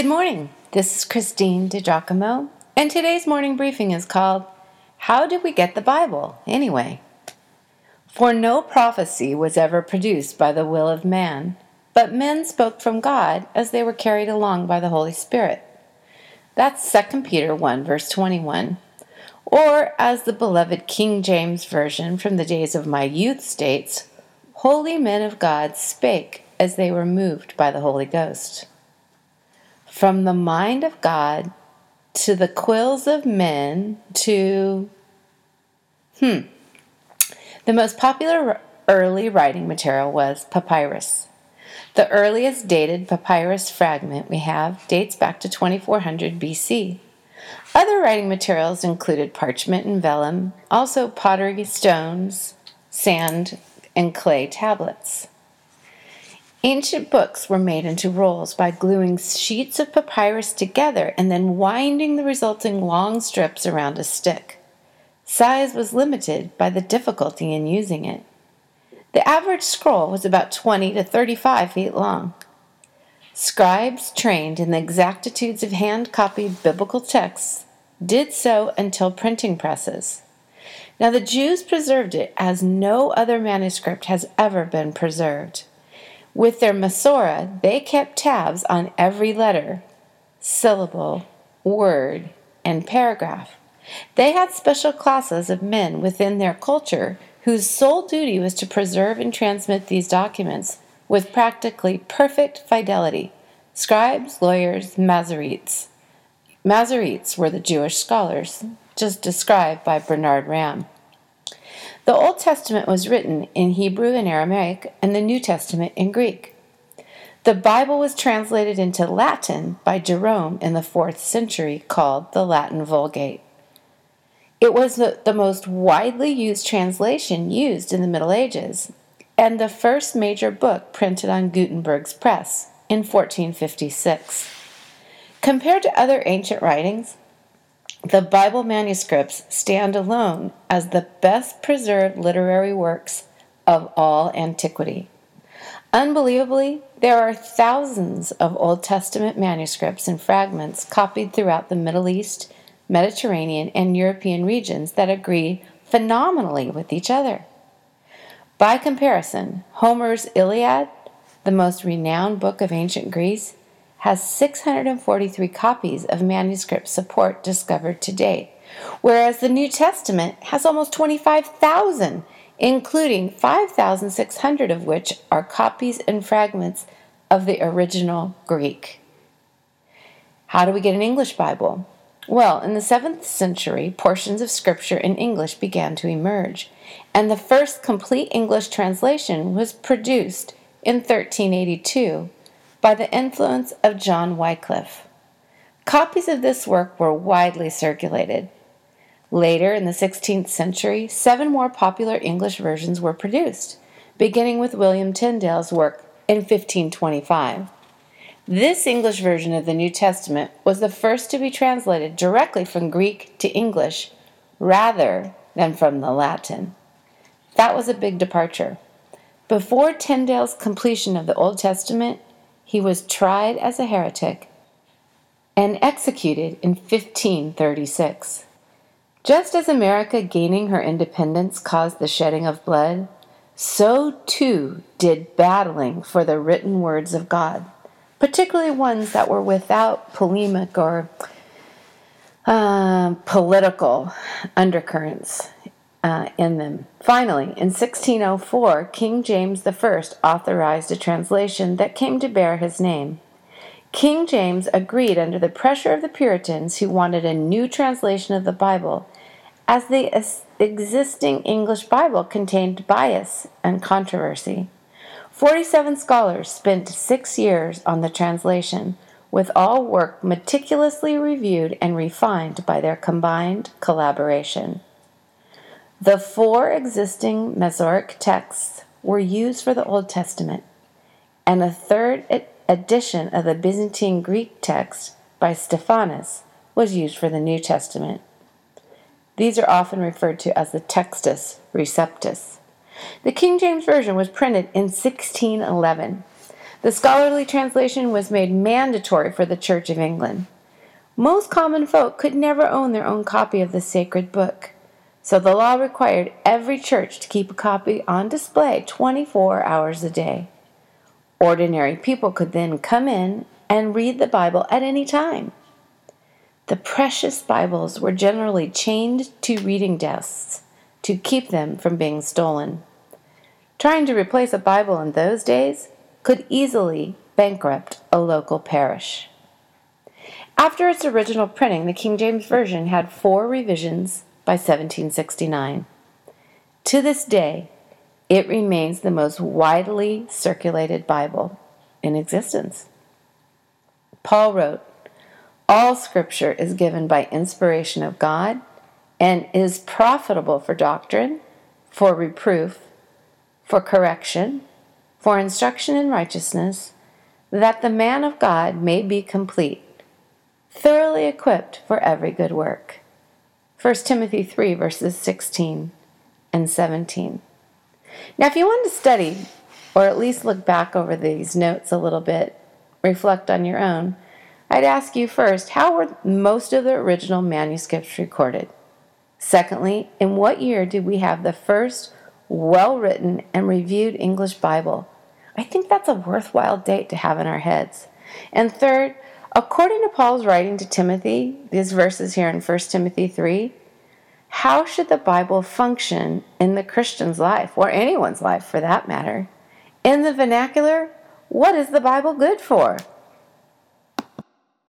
Good morning. This is Christine DiGiacomo, and today's morning briefing is called How Did We Get the Bible Anyway? For no prophecy was ever produced by the will of man, but men spoke from God as they were carried along by the Holy Spirit. That's 2 Peter 1, verse 21. Or, as the beloved King James Version from the days of my youth states, holy men of God spake as they were moved by the Holy Ghost. From the mind of God to the quills of men to. Hmm. The most popular early writing material was papyrus. The earliest dated papyrus fragment we have dates back to 2400 BC. Other writing materials included parchment and vellum, also pottery, stones, sand, and clay tablets. Ancient books were made into rolls by gluing sheets of papyrus together and then winding the resulting long strips around a stick. Size was limited by the difficulty in using it. The average scroll was about 20 to 35 feet long. Scribes trained in the exactitudes of hand copied biblical texts did so until printing presses. Now, the Jews preserved it as no other manuscript has ever been preserved. With their Masorah, they kept tabs on every letter, syllable, word, and paragraph. They had special classes of men within their culture whose sole duty was to preserve and transmit these documents with practically perfect fidelity scribes, lawyers, Masoretes. Masoretes were the Jewish scholars, just described by Bernard Ramm. The Old Testament was written in Hebrew and Aramaic, and the New Testament in Greek. The Bible was translated into Latin by Jerome in the fourth century, called the Latin Vulgate. It was the, the most widely used translation used in the Middle Ages, and the first major book printed on Gutenberg's press in 1456. Compared to other ancient writings, the Bible manuscripts stand alone as the best preserved literary works of all antiquity. Unbelievably, there are thousands of Old Testament manuscripts and fragments copied throughout the Middle East, Mediterranean, and European regions that agree phenomenally with each other. By comparison, Homer's Iliad, the most renowned book of ancient Greece, has 643 copies of manuscript support discovered to date, whereas the New Testament has almost 25,000, including 5,600 of which are copies and fragments of the original Greek. How do we get an English Bible? Well, in the 7th century, portions of Scripture in English began to emerge, and the first complete English translation was produced in 1382 by the influence of John Wycliffe. Copies of this work were widely circulated. Later, in the 16th century, seven more popular English versions were produced, beginning with William Tyndale's work in 1525. This English version of the New Testament was the first to be translated directly from Greek to English rather than from the Latin. That was a big departure. Before Tyndale's completion of the Old Testament, he was tried as a heretic and executed in 1536. Just as America gaining her independence caused the shedding of blood, so too did battling for the written words of God, particularly ones that were without polemic or uh, political undercurrents uh, in them. Finally, in 1604, King James I authorized a translation that came to bear his name. King James agreed under the pressure of the Puritans who wanted a new translation of the Bible, as the existing English Bible contained bias and controversy. Forty-seven scholars spent six years on the translation, with all work meticulously reviewed and refined by their combined collaboration. The four existing Masoretic texts were used for the Old Testament, and a third edition of the Byzantine Greek text by Stephanus was used for the New Testament. These are often referred to as the Textus Receptus. The King James Version was printed in 1611. The scholarly translation was made mandatory for the Church of England. Most common folk could never own their own copy of the sacred book, so the law required every church to keep a copy on display 24 hours a day. Ordinary people could then come in and read the Bible at any time. The precious Bibles were generally chained to reading desks to keep them from being stolen. Trying to replace a Bible in those days could easily bankrupt a local parish. After its original printing, the King James Version had four revisions by 1769. To this day, it remains the most widely circulated Bible in existence. Paul wrote, All scripture is given by inspiration of God and is profitable for doctrine, for reproof, for correction, for instruction in righteousness, that the man of God may be complete, thoroughly equipped for every good work. 1 Timothy 3, verses 16 and 17. Now, if you want to study, or at least look back over these notes a little bit, reflect on your own, I'd ask you first how were most of the original manuscripts recorded? Secondly, in what year did we have the first well written and reviewed English Bible? I think that's a worthwhile date to have in our heads. And third, according to Paul's writing to Timothy, these verses here in 1 Timothy 3, how should the Bible function in the Christian's life, or anyone's life for that matter? In the vernacular, what is the Bible good for?